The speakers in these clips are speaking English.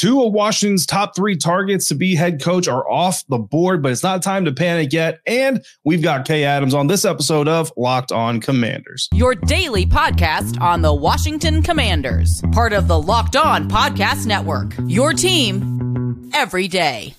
Two of Washington's top three targets to be head coach are off the board, but it's not time to panic yet. And we've got Kay Adams on this episode of Locked On Commanders. Your daily podcast on the Washington Commanders, part of the Locked On Podcast Network. Your team every day.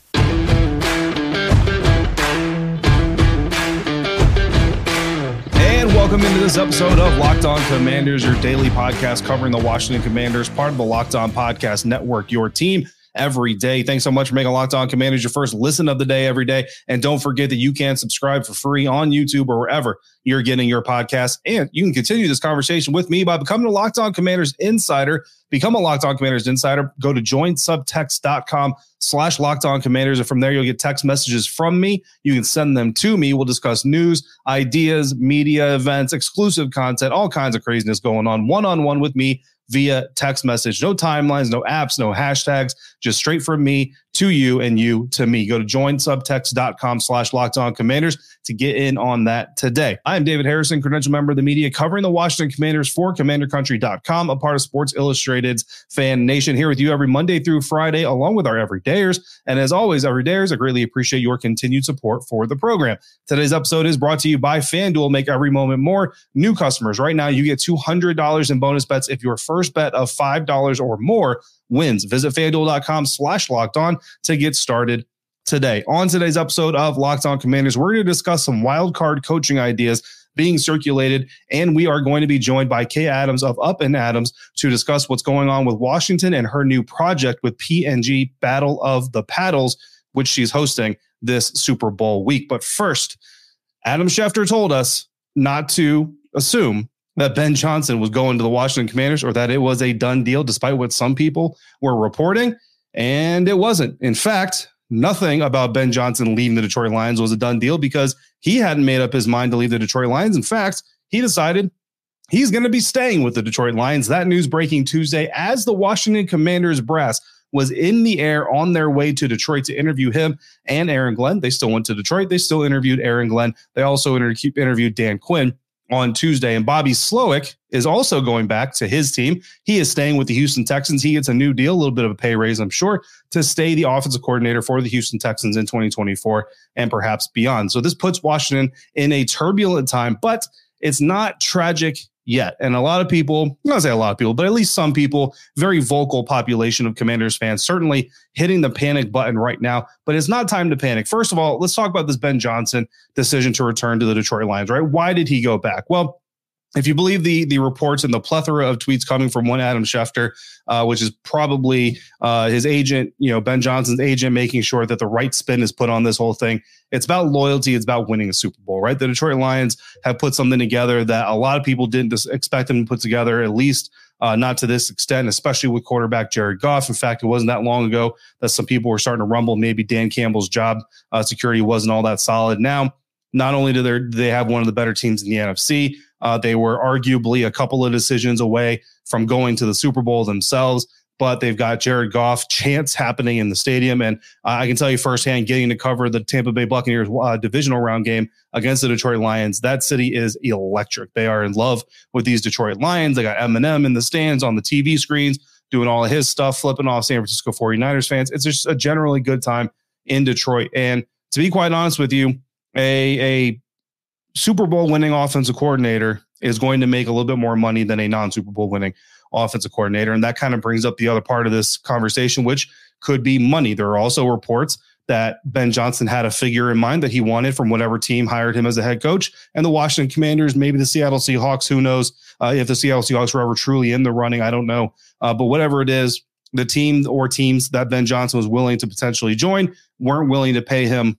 Welcome into this episode of Locked On Commanders, your daily podcast covering the Washington Commanders, part of the Locked On Podcast Network, your team every day. Thanks so much for making Locked On Commanders your first listen of the day every day. And don't forget that you can subscribe for free on YouTube or wherever you're getting your podcast. And you can continue this conversation with me by becoming a Locked On Commanders Insider. Become a Locked On Commanders Insider. Go to joinsubtext.com slash Locked On Commanders. And from there, you'll get text messages from me. You can send them to me. We'll discuss news, ideas, media events, exclusive content, all kinds of craziness going on one-on-one with me via text message. No timelines, no apps, no hashtags, just straight from me to you and you to me. Go to joinsubtext.com slash locked on commanders to get in on that today. I'm David Harrison, credential member of the media covering the Washington Commanders for commandercountry.com, a part of Sports Illustrated's Fan Nation here with you every Monday through Friday, along with our everydayers. And as always, everydayers, I greatly appreciate your continued support for the program. Today's episode is brought to you by FanDuel. Make every moment more. New customers, right now, you get $200 in bonus bets if your first bet of $5 or more wins. Visit fanduel.com slash locked on to get started today. On today's episode of Locked On Commanders, we're going to discuss some wild card coaching ideas being circulated, and we are going to be joined by Kay Adams of Up and Adams to discuss what's going on with Washington and her new project with P&G Battle of the Paddles, which she's hosting this Super Bowl week. But first, Adam Schefter told us not to assume that Ben Johnson was going to the Washington Commanders or that it was a done deal, despite what some people were reporting. And it wasn't. In fact, nothing about Ben Johnson leaving the Detroit Lions was a done deal because he hadn't made up his mind to leave the Detroit Lions. In fact, he decided he's going to be staying with the Detroit Lions. That news breaking Tuesday as the Washington Commanders brass was in the air on their way to Detroit to interview him and Aaron Glenn. They still went to Detroit. They still interviewed Aaron Glenn. They also inter- interviewed Dan Quinn on Tuesday. And Bobby Slowik is also going back to his team. He is staying with the Houston Texans. He gets a new deal, a little bit of a pay raise, I'm sure, to stay the offensive coordinator for the Houston Texans in 2024 and perhaps beyond. So this puts Washington in a turbulent time, but it's not tragic yet. And a lot of people, not say a lot of people, but at least some people, very vocal population of Commanders fans, certainly hitting the panic button right now. But it's not time to panic. First of all, let's talk about this Ben Johnson decision to return to the Detroit Lions, right? Why did he go back? Well, if you believe the the reports and the plethora of tweets coming from one Adam Schefter, uh, which is probably uh, his agent, you know, Ben Johnson's agent, making sure that the right spin is put on this whole thing. It's about loyalty. It's about winning a Super Bowl, right? The Detroit Lions have put something together that a lot of people didn't expect them to put together, at least uh, not to this extent, especially with quarterback Jared Goff. In fact, it wasn't that long ago that some people were starting to rumble. Maybe Dan Campbell's job uh, security wasn't all that solid. Now, not only do they have one of the better teams in the NFC, uh, they were arguably a couple of decisions away from going to the Super Bowl themselves, but they've got Jared Goff chance happening in the stadium. And uh, I can tell you firsthand, getting to cover the Tampa Bay Buccaneers uh, divisional round game against the Detroit Lions, that city is electric. They are in love with these Detroit Lions. They got Eminem in the stands on the TV screens doing all of his stuff, flipping off San Francisco 49ers fans. It's just a generally good time in Detroit. And to be quite honest with you, a, a Super Bowl winning offensive coordinator is going to make a little bit more money than a non Super Bowl winning offensive coordinator. And that kind of brings up the other part of this conversation, which could be money. There are also reports that Ben Johnson had a figure in mind that he wanted from whatever team hired him as a head coach. And the Washington Commanders, maybe the Seattle Seahawks, who knows uh, if the Seattle Seahawks were ever truly in the running. I don't know. Uh, but whatever it is, the team or teams that Ben Johnson was willing to potentially join weren't willing to pay him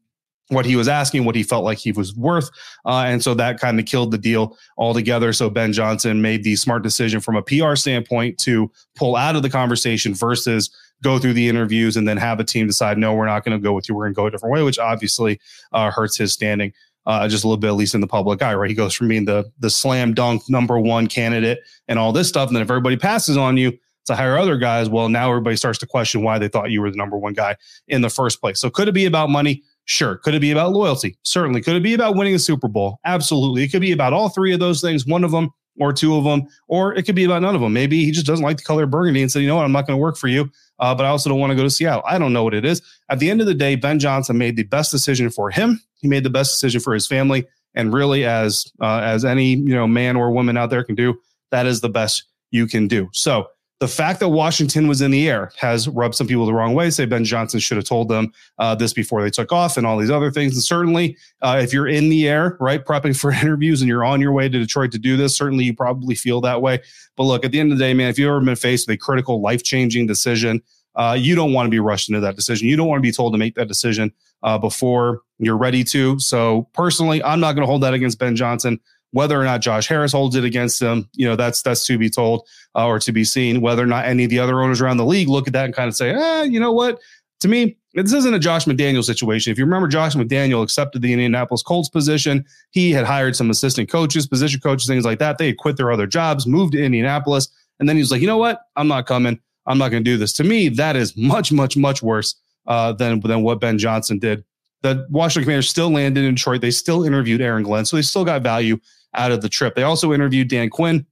what he was asking, what he felt like he was worth. Uh, and so that kind of killed the deal altogether. So Ben Johnson made the smart decision from a PR standpoint to pull out of the conversation versus go through the interviews and then have a team decide, no, we're not going to go with you. We're going to go a different way, which obviously uh, hurts his standing uh, just a little bit, at least in the public eye, right? He goes from being the the slam dunk number one candidate and all this stuff, and then if everybody passes on you to hire other guys, well, now everybody starts to question why they thought you were the number one guy in the first place. So could it be about money? Sure. Could it be about loyalty? Certainly. Could it be about winning a Super Bowl? Absolutely. It could be about all three of those things. One of them or two of them, or it could be about none of them. Maybe he just doesn't like the color burgundy and said, you know what, I'm not going to work for you, uh, but I also don't want to go to Seattle. I don't know what it is. At the end of the day, Ben Johnson made the best decision for him. He made the best decision for his family, and really, as uh, as any you know man or woman out there can do, that is the best you can do. So the fact that Washington was in the air has rubbed some people the wrong way. Say Ben Johnson should have told them uh, this before they took off and all these other things. And certainly, uh, if you're in the air, right, prepping for interviews and you're on your way to Detroit to do this, certainly you probably feel that way. But look, at the end of the day, man, if you've ever been faced with a critical, life changing decision, uh, you don't want to be rushed into that decision. You don't want to be told to make that decision uh, before you're ready to. So, personally, I'm not going to hold that against Ben Johnson. Whether or not Josh Harris holds it against him, you know, that's that's to be told uh, or to be seen. Whether or not any of the other owners around the league look at that and kind of say, ah, you know what? To me, this isn't a Josh McDaniel situation. If you remember, Josh McDaniel accepted the Indianapolis Colts position. He had hired some assistant coaches, position coaches, things like that. They had quit their other jobs, moved to Indianapolis, and then he was like, you know what? I'm not coming. I'm not going to do this. To me, that is much, much, much worse uh, than than what Ben Johnson did. The Washington Commanders still landed in Detroit. They still interviewed Aaron Glenn, so they still got value out of the trip. They also interviewed Dan Quinn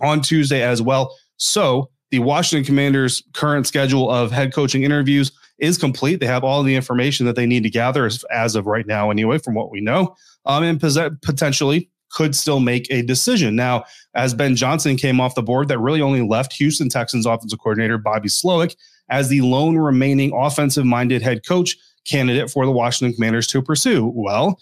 on Tuesday as well. So the Washington Commanders' current schedule of head coaching interviews is complete. They have all the information that they need to gather as, as of right now, anyway, from what we know, um, and pos- potentially could still make a decision. Now, as Ben Johnson came off the board, that really only left Houston Texans offensive coordinator Bobby Slowik as the lone remaining offensive minded head coach candidate for the Washington Commanders to pursue. Well,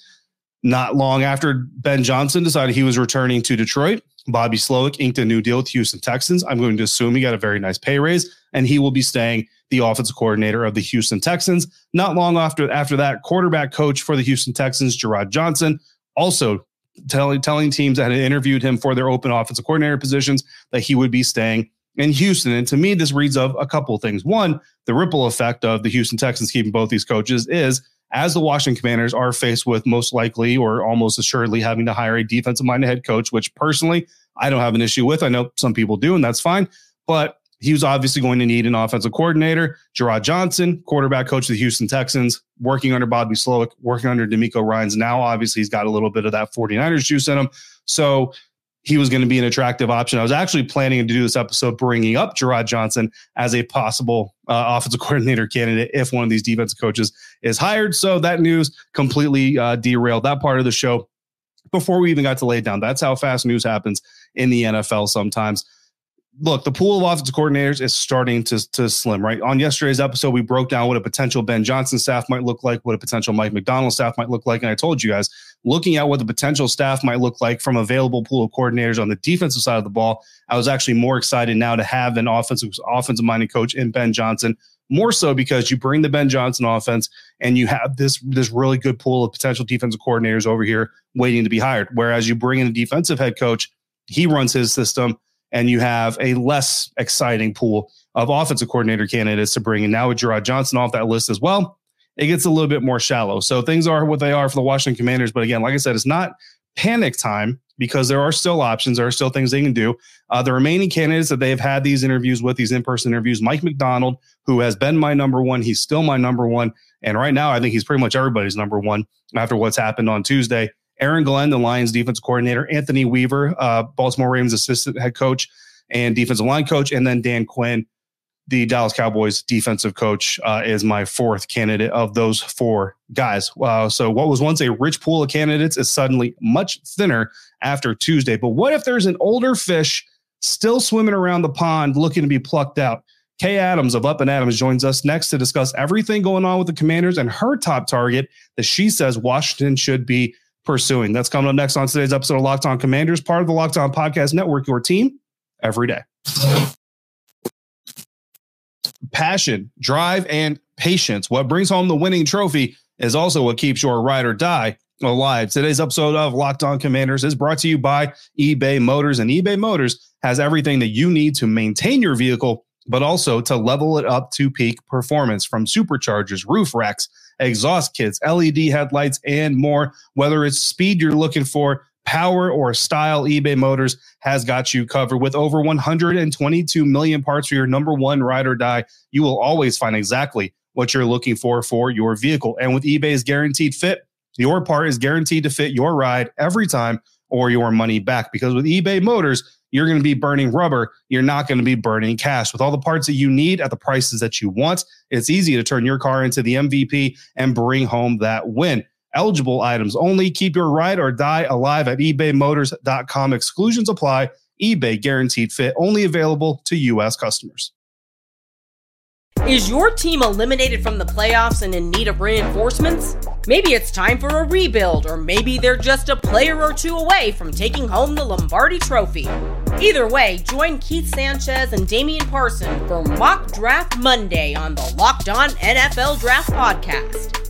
not long after Ben Johnson decided he was returning to Detroit, Bobby Slowik inked a new deal with Houston Texans. I'm going to assume he got a very nice pay raise, and he will be staying the offensive coordinator of the Houston Texans. Not long after after that, quarterback coach for the Houston Texans, Jerrod Johnson, also telling telling teams that had interviewed him for their open offensive coordinator positions that he would be staying in Houston. And to me, this reads of a couple of things. One, the ripple effect of the Houston Texans keeping both these coaches is as the Washington Commanders are faced with most likely or almost assuredly having to hire a defensive minded head coach, which personally I don't have an issue with. I know some people do, and that's fine. But he was obviously going to need an offensive coordinator. Jerrod Johnson, quarterback coach of the Houston Texans, working under Bobby Slowik, working under DeMeco Ryans. Now, obviously, he's got a little bit of that 49ers juice in him. So he was going to be an attractive option. I was actually planning to do this episode bringing up Jerrod Johnson as a possible uh, offensive coordinator candidate if one of these defensive coaches is hired. So that news completely uh, derailed that part of the show before we even got to lay it down. That's how fast news happens in the NFL sometimes look, the pool of offensive coordinators is starting to, to slim, right? On yesterday's episode, we broke down what a potential Ben Johnson staff might look like, what a potential Mike Macdonald staff might look like. And I told you guys, looking at what the potential staff might look like from available pool of coordinators on the defensive side of the ball, I was actually more excited now to have an offensive offensive minded coach in Ben Johnson. More so because you bring the Ben Johnson offense and you have this this really good pool of potential defensive coordinators over here waiting to be hired. Whereas you bring in a defensive head coach, he runs his system and you have a less exciting pool of offensive coordinator candidates to bring. And now with Jerrod Johnson off that list as well, it gets a little bit more shallow. So things are what they are for the Washington Commanders. But again, like I said, it's not panic time because there are still options. There are still things they can do. Uh, the remaining candidates that they've had these interviews with, these in person interviews, Mike Macdonald, who has been my number one, he's still my number one. And right now, I think he's pretty much everybody's number one after what's happened on Tuesday. Aaron Glenn, the Lions defense coordinator, Anthony Weaver, uh, Baltimore Ravens assistant head coach and defensive line coach, and then Dan Quinn, the Dallas Cowboys defensive coach, uh, is my fourth candidate of those four guys. Uh, so what was once a rich pool of candidates is suddenly much thinner after Tuesday. But what if there's an older fish still swimming around the pond looking to be plucked out? Kay Adams of Up and Adams joins us next to discuss everything going on with the Commanders and her top target that she says Washington should be pursuing. That's coming up next on today's episode of Locked On Commanders, part of the Locked On Podcast Network, your team every day. Passion, drive, and patience. What brings home the winning trophy is also what keeps your ride or die alive. Today's episode of Locked On Commanders is brought to you by eBay Motors, and eBay Motors has everything that you need to maintain your vehicle but also to level it up to peak performance from superchargers, roof racks, exhaust kits, LED headlights, and more. Whether it's speed you're looking for, power or style, eBay Motors has got you covered. With over 122 million parts for your number one ride or die, you will always find exactly what you're looking for for your vehicle. And with eBay's guaranteed fit, your part is guaranteed to fit your ride every time or your money back. Because with eBay Motors, you're going to be burning rubber. You're not going to be burning cash. With all the parts that you need at the prices that you want, it's easy to turn your car into the MVP and bring home that win. Eligible items only. Keep your ride or die alive at ebaymotors.com. Exclusions apply. eBay guaranteed fit only available to U.S. customers. Is your team eliminated from the playoffs and in need of reinforcements? Maybe it's time for a rebuild, or maybe they're just a player or two away from taking home the Lombardi Trophy. Either way, join Keith Sanchez and Damian Parson for Mock Draft Monday on the Locked On NFL Draft Podcast.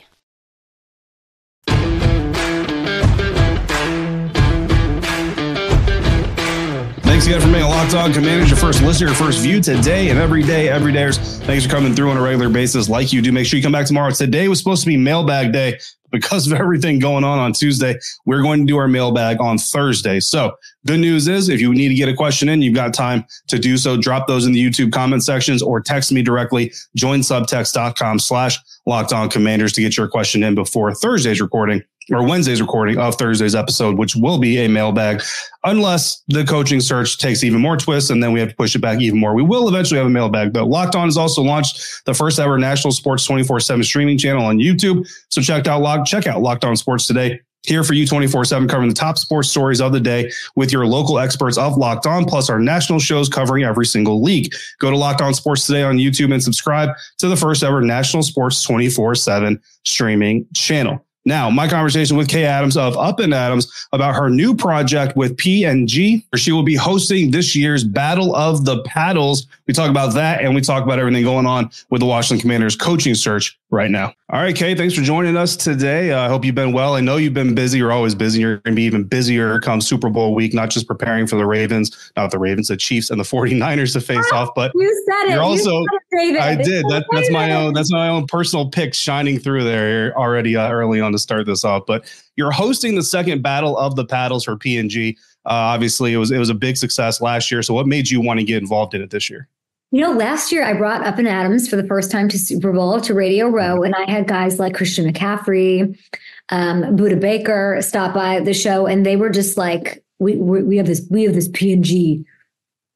Thanks again for making a Locked On Commanders your first listener, your first view today and every day, every day. Thanks for coming through on a regular basis like you do. Make sure you come back tomorrow. Today was supposed to be mailbag day because of everything going on on Tuesday, we're going to do our mailbag on Thursday. So good news is if you need to get a question in, you've got time to do so. Drop those in the YouTube comment sections or text me directly. Join subtext.com slash locked on commanders to get your question in before Thursday's recording or Wednesday's recording of Thursday's episode, which will be a mailbag, unless the coaching search takes even more twists and then we have to push it back even more. We will eventually have a mailbag, but Locked On has also launched the first ever national sports 24 7 streaming channel on YouTube. So check out Lock, check out Locked On Sports today. Here for you 24 7, covering the top sports stories of the day with your local experts of Locked On, plus our national shows covering every single league. Go to Locked On Sports today on YouTube and subscribe to the first ever national sports 24 7 streaming channel. Now, my conversation with Kay Adams of Up and Adams about her new project with P&G, where she will be hosting this year's Battle of the Paddles. We talk about that and we talk about everything going on with the Washington Commanders coaching search right now. All right, Kay, thanks for joining us today. Uh, I hope you've been well. I know you've been busy. You're always busy. You're going to be even busier come Super Bowl week, not just preparing for the Ravens, not the Ravens, the Chiefs and the 49ers to face ah, off, but you said it. You're also, you I did. That, that's my own, that's my own personal pick shining through there already uh, early on to start this off. But you're hosting the second battle of the paddles for P&G. Uh, obviously, it was, it was a big success last year. So what made you want to get involved in it this year? You know, last year I brought Up and Adams for the first time to Super Bowl to Radio Row, and I had guys like Christian McCaffrey, um, Budda Baker stop by the show, and they were just like, "We we have this we have this P&G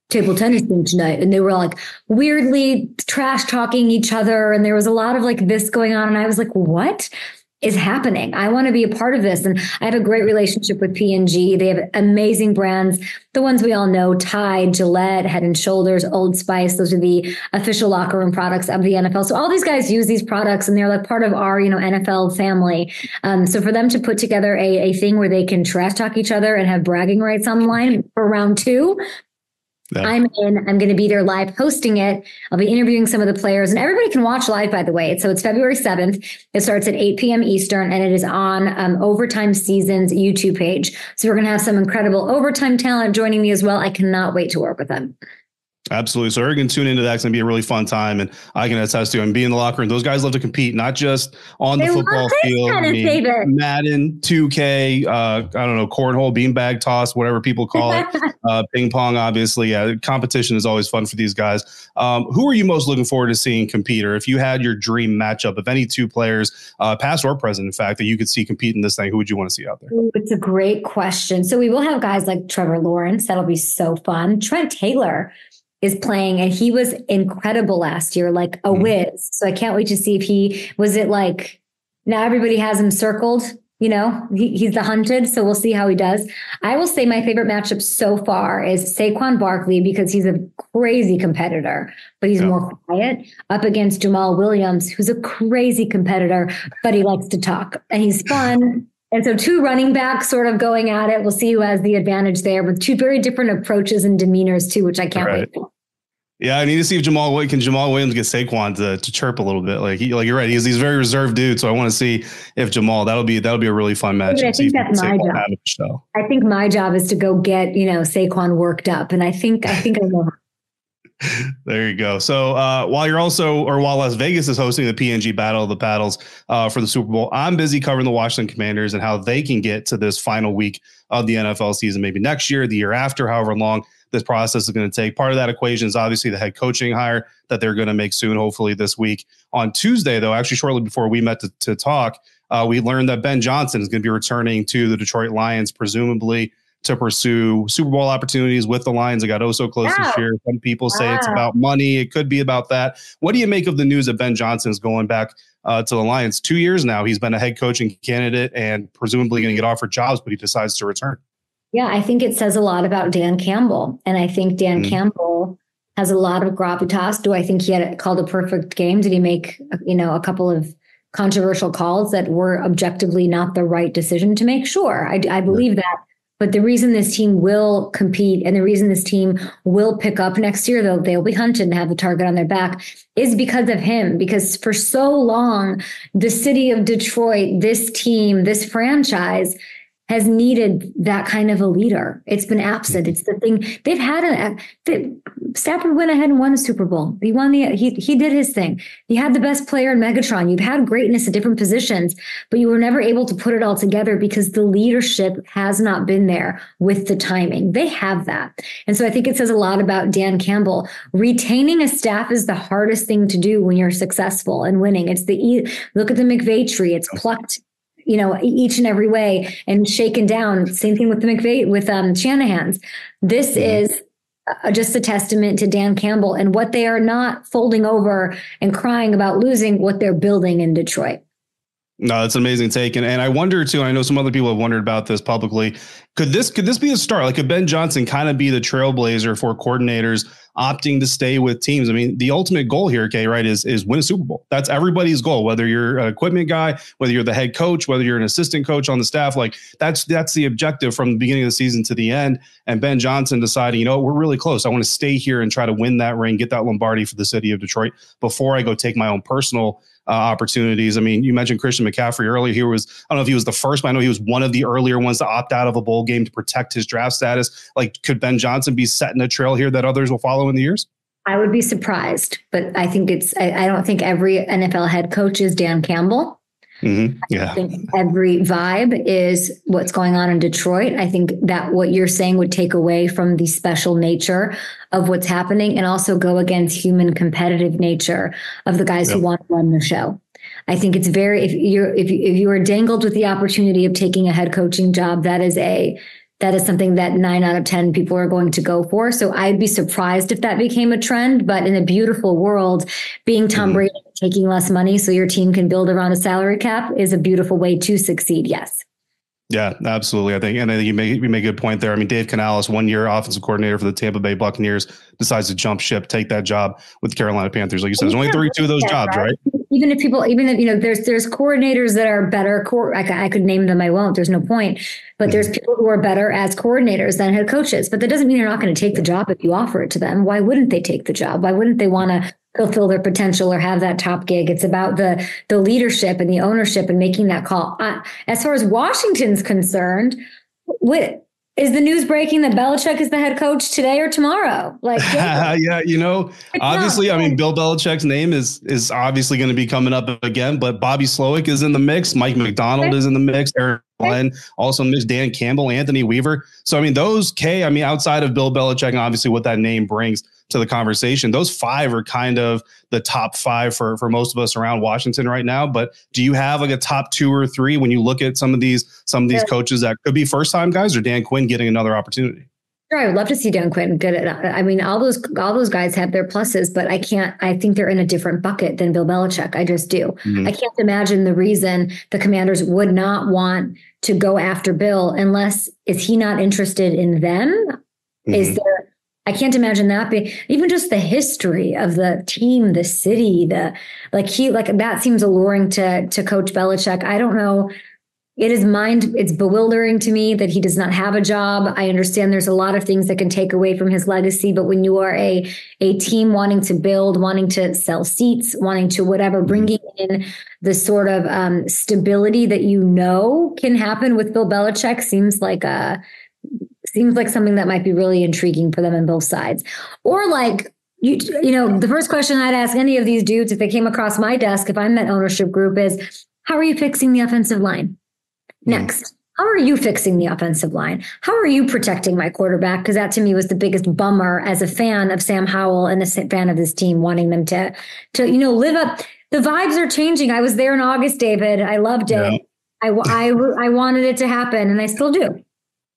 table tennis thing tonight," and they were like weirdly trash talking each other, and there was a lot of like this going on, and I was like, "What?" Is happening. I want to be a part of this. And I have a great relationship with P&G. They have amazing brands. The ones we all know, Tide, Gillette, Head and Shoulders, Old Spice. Those are the official locker room products of the NFL. So all these guys use these products and they're like part of our, you know, NFL family. Um, so for them to put together a, a thing where they can trash talk each other and have bragging rights online for round two, yeah. I'm in. I'm going to be there live hosting it. I'll be interviewing some of the players, and everybody can watch live, by the way. So it's February 7th. It starts at 8 p.m. Eastern, and it is on um, Overtime Seasons YouTube page. So we're going to have some incredible overtime talent joining me as well. I cannot wait to work with them. Absolutely. So everyone can tune into that. It's going to be a really fun time. And I can attest to it. And be in the locker room, those guys love to compete, not just on the football field. I mean, Madden, 2K, uh, I don't know, cornhole, beanbag toss, whatever people call it. uh, ping pong, obviously. Yeah, competition is always fun for these guys. Um, who are you most looking forward to seeing compete? Or if you had your dream matchup of any two players, uh, past or present, in fact, that you could see compete in this thing, who would you want to see out there? It's a great question. So we will have guys like Trevor Lawrence. That'll be so fun. Trent Taylor is playing and he was incredible last year, like a mm-hmm. whiz. So I can't wait to see if he was it like now everybody has him circled. You know, he, he's the hunted, so we'll see how he does. I will say my favorite matchup so far is Saquon Barkley because he's a crazy competitor, but he's yeah. more quiet up against Jamaal Williams, who's a crazy competitor, but he likes to talk and he's fun. And so two running backs sort of going at it. We'll see who has the advantage there with two very different approaches and demeanors too, which I can't right. wait for. Yeah, I need to see if Jamaal can Jamaal Williams get Saquon to, to chirp a little bit. Like he, like you're right, he's he's very reserved dude. So I want to see if Jamaal that'll be that'll be a really fun match. I think that's my job. I think my job is to go get you know Saquon worked up, and I think I think I know. there you go. So uh, while you're also, or while Las Vegas is hosting the P&G Battle of the Paddles uh, for the Super Bowl, I'm busy covering the Washington Commanders and how they can get to this final week of the NFL season, maybe next year, the year after, however long this process is going to take. Part of that equation is obviously the head coaching hire that they're going to make soon, hopefully this week. On Tuesday, though, actually shortly before we met to, to talk, uh, we learned that Ben Johnson is going to be returning to the Detroit Lions, presumably to pursue Super Bowl opportunities with the Lions. It got oh so close wow. this year. Some people say wow. it's about money. It could be about that. What do you make of the news that Ben Johnson is going back uh, to the Lions? Two years now, he's been a head coaching candidate and presumably going to get offered jobs, but he decides to return. Yeah, I think it says a lot about Dan Campbell. And I think Dan mm Campbell has a lot of gravitas. Do I think he had called a perfect game? Did he make, you know, a couple of controversial calls that were objectively not the right decision to make? Sure, I, I believe that. But the reason this team will compete and the reason this team will pick up next year, though they'll be hunted and have the target on their back, is because of him. Because for so long, the city of Detroit, this team, this franchise has needed that kind of a leader. It's been absent. Mm-hmm. It's the thing they've had. A they, Stafford went ahead and won a Super Bowl. He won the. He he did his thing. He had the best player in Megatron. You've had greatness at different positions, but you were never able to put it all together because the leadership has not been there with the timing. They have that, and so I think it says a lot about Dan Campbell. Retaining a staff is the hardest thing to do when you're successful and winning. It's the look at the McVay tree. It's plucked you know, each and every way and shaken down. Same thing with the McVay with um, Shanahan's. This mm-hmm. is uh, just a testament to Dan Campbell and what they are not folding over and crying about losing, what they're building in Detroit. No, that's an amazing take, and and I wonder too. I know some other people have wondered about this publicly. Could this could this be a start? Like, could Ben Johnson kind of be the trailblazer for coordinators opting to stay with teams? I mean, the ultimate goal here, Kay, right, is is win a Super Bowl. That's everybody's goal. Whether you're an equipment guy, whether you're the head coach, whether you're an assistant coach on the staff, like that's that's the objective from the beginning of the season to the end. And Ben Johnson deciding, you know, we're really close. I want to stay here and try to win that ring, get that Lombardi for the city of Detroit before I go take my own personal uh, opportunities. I mean, you mentioned Christian McCaffrey earlier. He was, I don't know if he was the first, but I know he was one of the earlier ones to opt out of a bowl game to protect his draft status. Like, could Ben Johnson be setting a trail here that others will follow in the years? I would be surprised, but I think it's, I, I don't think every NFL head coach is Dan Campbell. Mm-hmm. Yeah. I think every vibe is what's going on in Detroit. I think that what you're saying would take away from the special nature of what's happening and also go against human competitive nature of the guys yep. who want to run the show. I think it's very if you're if you, if you are dangled with the opportunity of taking a head coaching job, that is a that is something that nine out of 10 people are going to go for. So I'd be surprised if that became a trend. But in a beautiful world, being Tom mm-hmm. Brady taking less money so your team can build around a salary cap is a beautiful way to succeed. Yes. Yeah, absolutely. I think, and I think you make you make a good point there. I mean, Dave Canales, one year offensive coordinator for the Tampa Bay Buccaneers, decides to jump ship, take that job with the Carolina Panthers. Like you said, there's only 32 of those jobs, right? Even if people, even if you know, there's there's coordinators that are better. I, I could name them. I won't. There's no point. But mm-hmm. there's people who are better as coordinators than head coaches. But that doesn't mean they're not going to take the job if you offer it to them. Why wouldn't they take the job? Why wouldn't they want to fulfill their potential or have that top gig. It's about the the leadership and the ownership and making that call. Uh, as far as Washington's concerned, what is the news breaking that Belichick is the head coach today or tomorrow? Like, yeah, you know, obviously, I mean, Bill Belichick's name is is obviously going to be coming up again, but Bobby Slowik is in the mix. Mike Macdonald is in the mix. Aaron Glenn also Miss. Dan Campbell, Anthony Weaver. So I mean, those Kay. I mean, outside of Bill Belichick, and obviously what that name brings to the conversation. Those five are kind of the top five for for most of us around Washington right now. But do you have like a top two or three when you look at some of these some of these yeah. coaches that could be first time guys or Dan Quinn getting another opportunity? Sure, I would love to see Dan Quinn good at. I mean, all those all those guys have their pluses, but I can't. I think they're in a different bucket than Bill Belichick. I just do. Mm-hmm. I can't imagine the reason the Commanders would not want to go after Bill unless is he not interested in them? Mm-hmm. Is there I can't imagine that being even just the history of the team, the city, the like he like that seems alluring to to Coach Belichick. I don't know. it is mind it's bewildering to me that he does not have a job i understand there's a lot of things that can take away from his legacy but when you are a a team wanting to build wanting to sell seats wanting to whatever mm-hmm. bringing in the sort of um, stability that you know can happen with bill belichick seems like a seems like something that might be really intriguing for them on both sides or like you, you know the first question i'd ask any of these dudes if they came across my desk if i'm that ownership group is how are you fixing the offensive line hmm. Next, how are you fixing the offensive line? How are you protecting my quarterback? Because that to me was the biggest bummer as a fan of Sam Howell and a fan of this team, wanting them to, to you know, live up. The vibes are changing. I was there in August, David. I loved it. Yeah. I, I, I wanted it to happen, and I still do.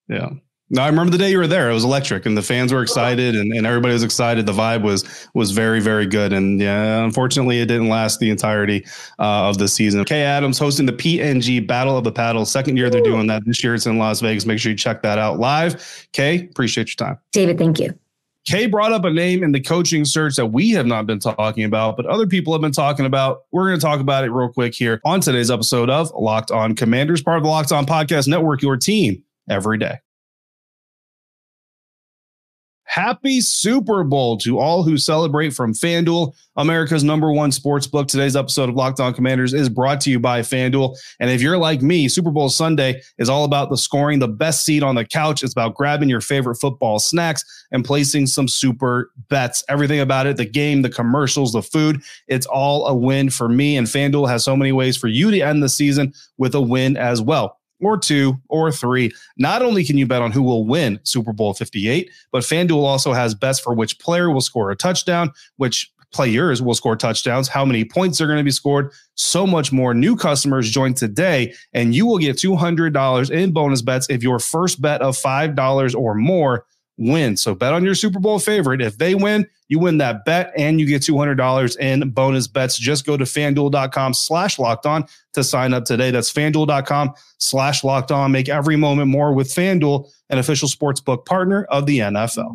Yeah. No, I remember the day you were there. It was electric, and the fans were excited, and, and everybody was excited. The vibe was was very, very good, and yeah, unfortunately, it didn't last the entirety uh, of the season. Kay Adams hosting the P&G Battle of the Paddle. Second year they're doing that. This year it's in Las Vegas. Make sure you check that out live. Kay, appreciate your time. David, thank you. Kay brought up a name in the coaching search that we have not been talking about, but other people have been talking about. We're going to talk about it real quick here on today's episode of Locked On Commanders, part of the Locked On Podcast Network, your team every day. Happy Super Bowl to all who celebrate from FanDuel, America's number one sports book. Today's episode of Locked On Commanders is brought to you by FanDuel. And if you're like me, Super Bowl Sunday is all about the scoring, the best seat on the couch. It's about grabbing your favorite football snacks and placing some super bets. Everything about it, the game, the commercials, the food, it's all a win for me. And FanDuel has so many ways for you to end the season with a win as well or two or three. Not only can you bet on who will win Super Bowl 58, but FanDuel also has bets for which player will score a touchdown, which players will score touchdowns, how many points are going to be scored, so much more. New customers join today, and you will get $200 in bonus bets if your first bet of $5 or more win. So bet on your Super Bowl favorite. If they win, you win that bet and you get $200 in bonus bets. Just go to fanduel.com slash locked on to sign up today. That's fanduel.com slash locked on. Make every moment more with Fanduel, an official sports book partner of the NFL.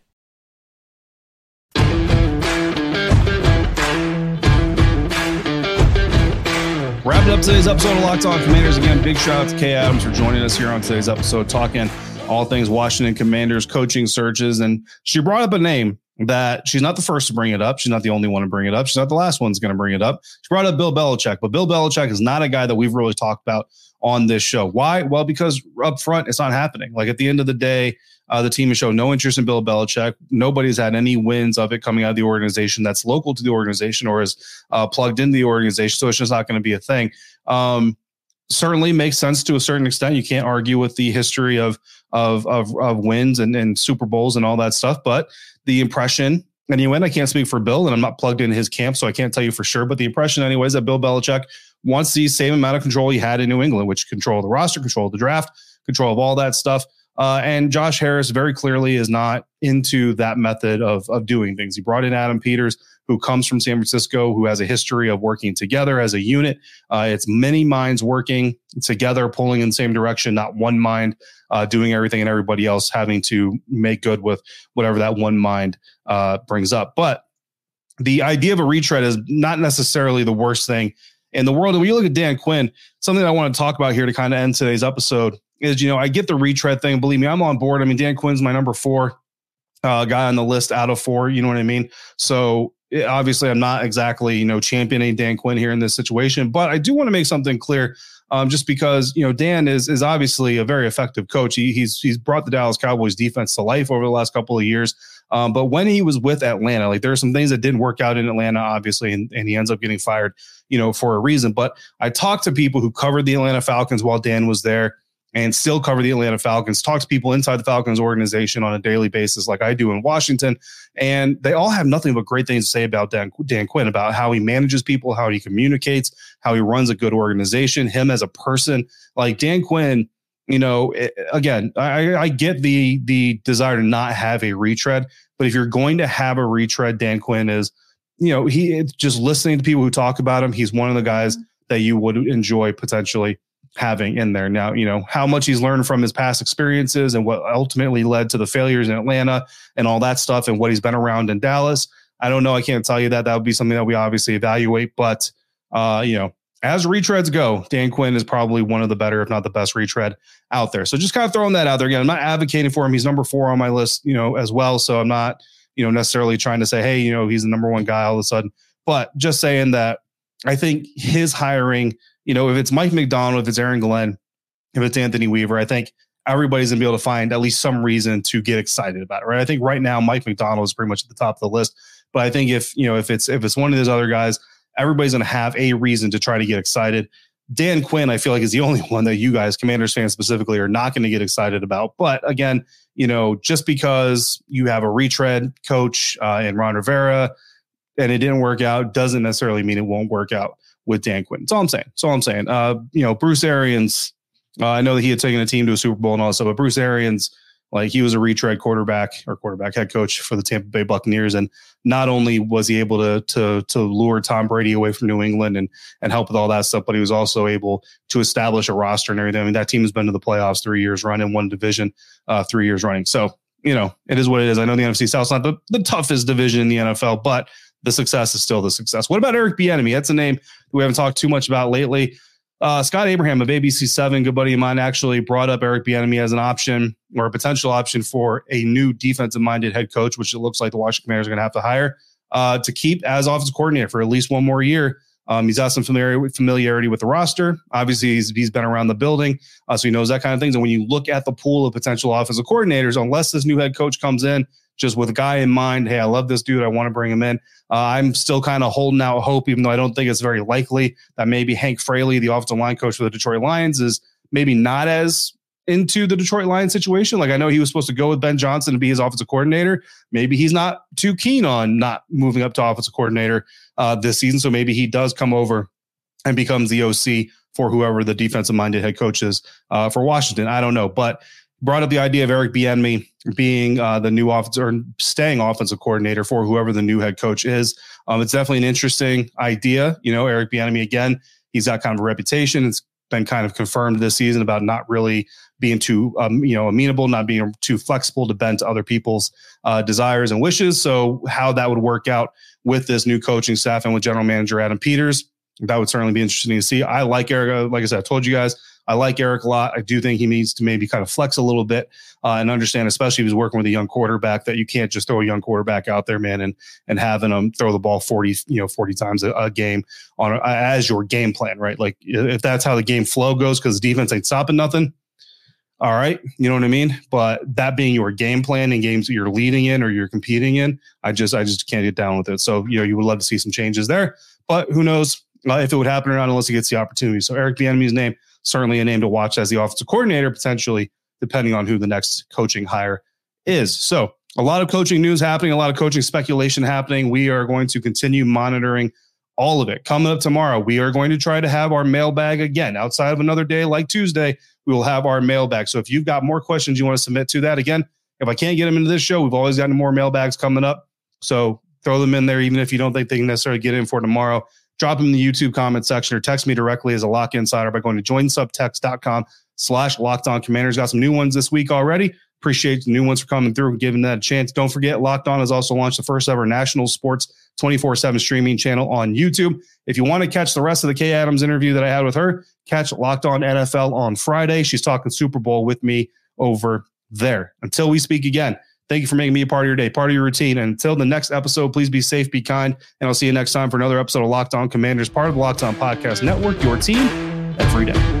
Wrapping up today's episode of Locked On Commanders. Again, big shout out to Kay Adams for joining us here on today's episode, talking all things Washington Commanders coaching searches. And she brought up a name that she's not the first to bring it up. She's not the only one to bring it up. She's not the last one's going to bring it up. She brought up Bill Belichick, but Bill Belichick is not a guy that we've really talked about on this show. Why? Well, because up front, it's not happening. Like at the end of the day, uh, the team has shown no interest in Bill Belichick. Nobody's had any wins of it coming out of the organization that's local to the organization or is uh, plugged into the organization. So it's just not going to be a thing. Um, certainly makes sense to a certain extent. You can't argue with the history of of of, of wins and, and Super Bowls and all that stuff. But the impression, and you and I can't speak for Bill, and I'm not plugged in his camp, so I can't tell you for sure. But the impression, anyways, that Bill Belichick wants the same amount of control he had in New England, which control the roster, control the draft, control of all that stuff. Uh, and Josh Harris very clearly is not into that method of, of doing things. He brought in Adam Peters, who comes from San Francisco, who has a history of working together as a unit. Uh, it's many minds working together, pulling in the same direction, not one mind uh, doing everything and everybody else having to make good with whatever that one mind uh, brings up. But the idea of a retread is not necessarily the worst thing in the world. And when you look at Dan Quinn, something I want to talk about here to kind of end today's episode is, you know, I get the retread thing. Believe me, I'm on board. I mean, Dan Quinn's my number four uh, guy on the list out of four. You know what I mean? So it, obviously, I'm not exactly, you know, championing Dan Quinn here in this situation, but I do want to make something clear. Um, just because you know Dan is is obviously a very effective coach. He, he's he's brought the Dallas Cowboys defense to life over the last couple of years. Um, but when he was with Atlanta, like there are some things that didn't work out in Atlanta, obviously, and, and he ends up getting fired, you know, for a reason. But I talked to people who covered the Atlanta Falcons while Dan was there and still cover the Atlanta Falcons, talk to people inside the Falcons organization on a daily basis, like I do in Washington. And they all have nothing but great things to say about Dan, Dan Quinn, about how he manages people, how he communicates, how he runs a good organization, him as a person. Like Dan Quinn, you know, it, again, I, I get the the desire to not have a retread, but if you're going to have a retread, Dan Quinn is, you know, he just listening to people who talk about him. He's one of the guys that you would enjoy potentially having in there. Now, you know, how much he's learned from his past experiences and what ultimately led to the failures in Atlanta and all that stuff and what he's been around in Dallas. I don't know. I can't tell you that. That would be something that we obviously evaluate. But, uh, you know, as retreads go, Dan Quinn is probably one of the better, if not the best retread out there. So just kind of throwing that out there. Again, I'm not advocating for him. He's number four on my list, you know, as well. So I'm not, you know, necessarily trying to say, hey, you know, he's the number one guy all of a sudden. But just saying that I think his hiring – you know, if it's Mike Macdonald, if it's Aaron Glenn, if it's Anthony Weaver, I think everybody's gonna be able to find at least some reason to get excited about it, right? I think right now Mike Macdonald is pretty much at the top of the list, but I think if you know if it's if it's one of those other guys, everybody's gonna have a reason to try to get excited. Dan Quinn, I feel like is the only one that you guys, Commanders fans specifically, are not going to get excited about. But again, you know, just because you have a retread coach uh, in Ron Rivera and it didn't work out, doesn't necessarily mean it won't work out with Dan Quinn. That's all I'm saying. That's all I'm saying. Uh, you know, Bruce Arians, uh, I know that he had taken a team to a Super Bowl and all that stuff, but Bruce Arians, like he was a retread quarterback or quarterback head coach for the Tampa Bay Buccaneers, and not only was he able to to to lure Tom Brady away from New England and and help with all that stuff, but he was also able to establish a roster and everything. I mean, that team has been to the playoffs three years running, one division, uh, three years running. So you know, it is what it is. I know the NFC South's not the, the toughest division in the NFL, but the success is still the success. What about Eric Bieniemy? That's a name we haven't talked too much about lately. Uh, Scott Abraham of ABC7, good buddy of mine, actually brought up Eric Bieniemy as an option or a potential option for a new defensive-minded head coach, which it looks like the Washington Commanders are going to have to hire uh, to keep as offensive coordinator for at least one more year. Um, he's got some familiarity, familiarity with the roster. Obviously, he's, he's been around the building, uh, so he knows that kind of things. And when you look at the pool of potential offensive coordinators, unless this new head coach comes in just with a guy in mind, hey, I love this dude, I want to bring him in. Uh, I'm still kind of holding out hope, even though I don't think it's very likely that maybe Hank Fraley, the offensive line coach for the Detroit Lions, is maybe not as into the Detroit Lions situation. Like I know he was supposed to go with Ben Johnson to be his offensive coordinator. Maybe he's not too keen on not moving up to offensive coordinator uh, this season. So maybe he does come over and becomes the OC for whoever the defensive minded head coach is uh, for Washington. I don't know, but brought up the idea of Eric Bieniemy being uh, the new offensive or staying offensive coordinator for whoever the new head coach is. Um, it's definitely an interesting idea. You know, Eric Bieniemy again, he's got kind of a reputation. It's been kind of confirmed this season about not really being too, um, you know, amenable, not being too flexible to bend to other people's uh, desires and wishes. So how that would work out with this new coaching staff and with general manager Adam Peters, that would certainly be interesting to see. I like Eric. Like I said, I told you guys, I like Eric a lot. I do think he needs to maybe kind of flex a little bit uh, and understand, especially if he's working with a young quarterback, that you can't just throw a young quarterback out there, man, and and having him throw the ball forty, you know, forty times a, a game on as your game plan, right? Like if that's how the game flow goes, because defense ain't stopping nothing. All right, you know what I mean. But that being your game plan in games that you're leading in or you're competing in, I just I just can't get down with it. So you know you would love to see some changes there, but who knows uh, if it would happen or not unless he gets the opportunity. So Eric Bieniemy's name certainly a name to watch as the offensive coordinator, potentially, depending on who the next coaching hire is. So, a lot of coaching news happening, a lot of coaching speculation happening. We are going to continue monitoring all of it. Coming up tomorrow, we are going to try to have our mailbag again. Outside of another day like Tuesday, we will have our mailbag. So, if you've got more questions you want to submit to that, again, if I can't get them into this show, we've always got more mailbags coming up. So, throw them in there, even if you don't think they can necessarily get in for tomorrow drop them in the YouTube comment section or text me directly as a lock insider by going to joinsubtext.com slash locked on commanders. Got some new ones this week already. Appreciate the new ones for coming through and giving that a chance. Don't forget, Locked On has also launched the first ever national sports 24 7 streaming channel on YouTube. If you want to catch the rest of the Kay Adams interview that I had with her, catch Locked On NFL on Friday. She's talking Super Bowl with me over there. Until we speak again, Thank you for making me a part of your day, part of your routine. And until the next episode, please be safe, be kind, and I'll see you next time for another episode of Locked On Commanders, part of the Locked On Podcast Network, your team every day.